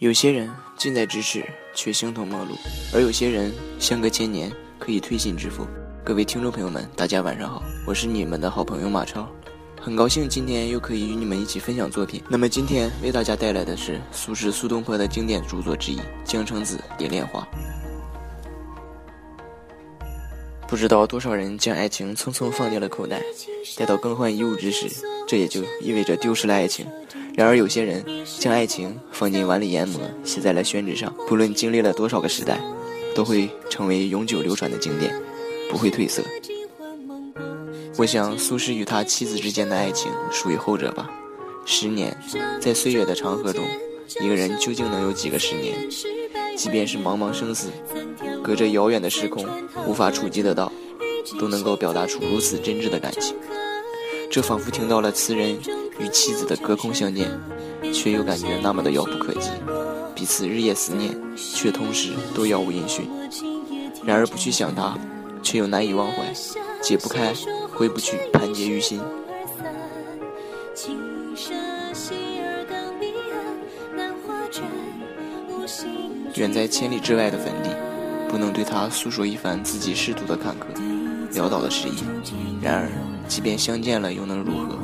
有些人近在咫尺，却形同陌路；而有些人相隔千年，可以推心置腹。各位听众朋友们，大家晚上好，我是你们的好朋友马超，很高兴今天又可以与你们一起分享作品。那么今天为大家带来的是苏轼苏东坡的经典著作之一《江城子·蝶恋花》。不知道多少人将爱情匆匆放进了口袋，待到更换衣物之时，这也就意味着丢失了爱情。然而，有些人将爱情放进碗里研磨，写在了宣纸上，不论经历了多少个时代，都会成为永久流传的经典，不会褪色。我想，苏轼与他妻子之间的爱情属于后者吧。十年，在岁月的长河中，一个人究竟能有几个十年？即便是茫茫生死，隔着遥远的时空，无法触及得到，都能够表达出如此真挚的感情。这仿佛听到了词人。与妻子的隔空相见，却又感觉那么的遥不可及，彼此日夜思念，却同时都杳无音讯。然而不去想他，却又难以忘怀，解不开，回不去，盘结于心。远在千里之外的坟地，不能对他诉说一番自己仕途的坎坷，潦倒的事业。然而，即便相见了，又能如何？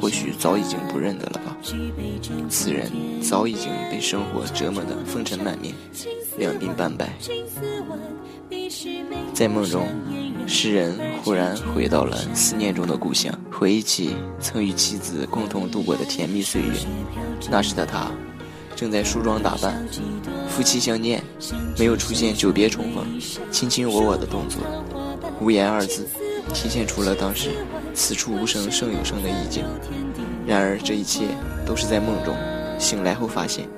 或许早已经不认得了吧。此人早已经被生活折磨得风尘满面，两鬓斑白。在梦中，诗人忽然回到了思念中的故乡，回忆起曾与妻子共同度过的甜蜜岁月。那时的他正在梳妆打扮，夫妻相见，没有出现久别重逢、卿卿我我的动作，无言二字。体现出了当时“此处无声胜有声”的意境。然而，这一切都是在梦中。醒来后发现，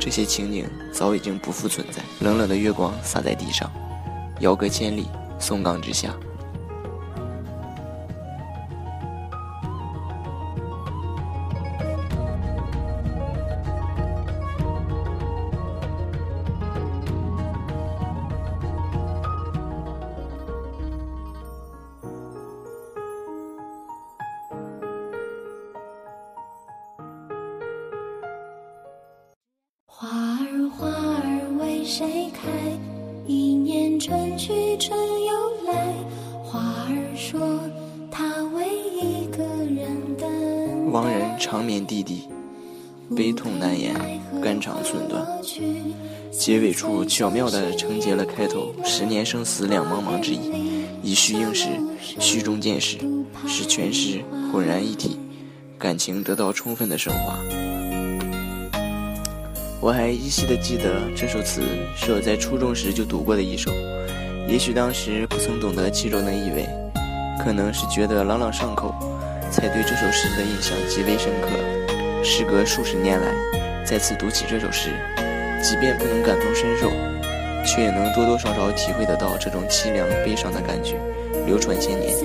这些情景早已经不复存在。冷冷的月光洒在地上，遥隔千里，松冈之下。谁开？一年春去春又来。花儿说她为一个人等。亡人长眠地底，悲痛难言，肝肠寸断。结尾处巧妙地承接了开头“十年生死两茫茫”之意，以虚应实，虚中见实，使全诗浑然一体，感情得到充分的升华。我还依稀的记得这首词是我在初中时就读过的一首，也许当时不曾懂得其中的意味，可能是觉得朗朗上口，才对这首诗的印象极为深刻。时隔数十年来，再次读起这首诗，即便不能感同身受，却也能多多少少体会得到这种凄凉悲伤的感觉，流传千年，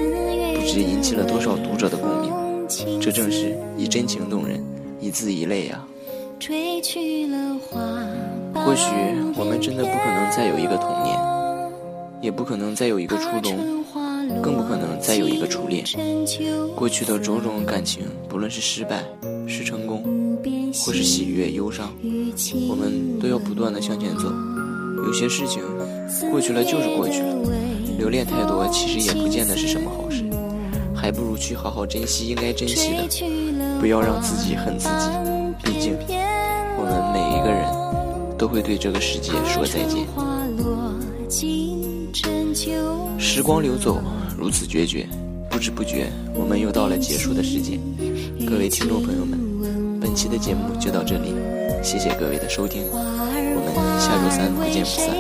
不知引起了多少读者的共鸣。这正是以真情动人，以字以泪啊。或许我们真的不可能再有一个童年，也不可能再有一个初中，更不可能再有一个初恋。过去的种种感情，不论是失败、是成功，或是喜悦、忧伤，我们都要不断的向前走。有些事情过去了就是过去了，留恋太多其实也不见得是什么好事，还不如去好好珍惜应该珍惜的，不要让自己恨自己。毕竟。我们每一个人都会对这个世界说再见。时光流走，如此决绝，不知不觉，我们又到了结束的时间。各位听众朋友们，本期的节目就到这里，谢谢各位的收听，我们下周三不见不散，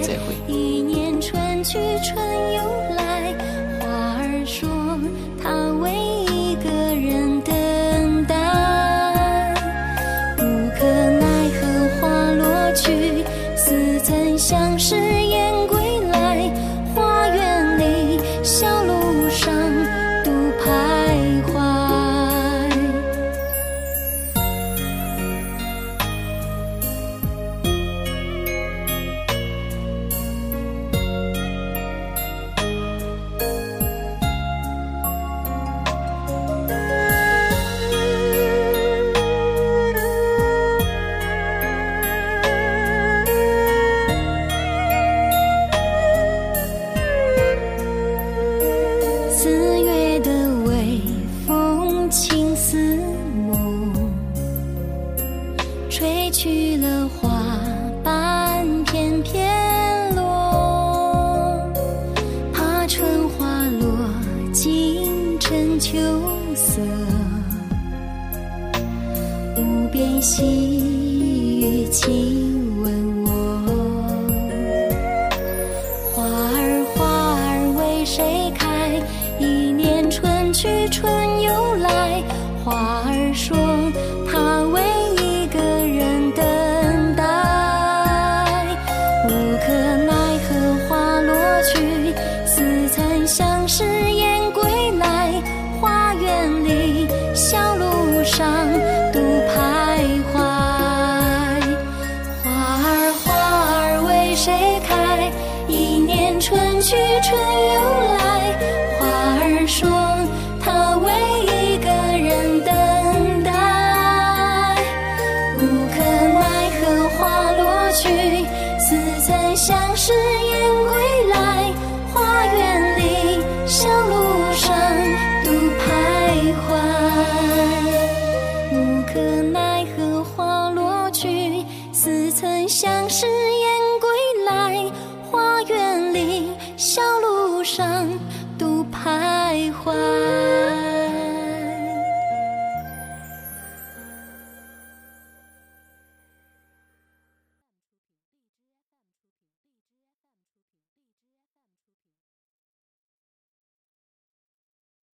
再会。一年春去春又来，相识细雨，亲吻我。花儿花儿为谁开？一年春去春又来。花儿说，它为一个人等待。无可奈何花落去，似曾相识谁开？一年春去春又来。花儿说，它为一个人等待。无可奈何花落去，似曾相识燕归来。花园里，小路上，独徘徊。无可奈何花落去，似曾相识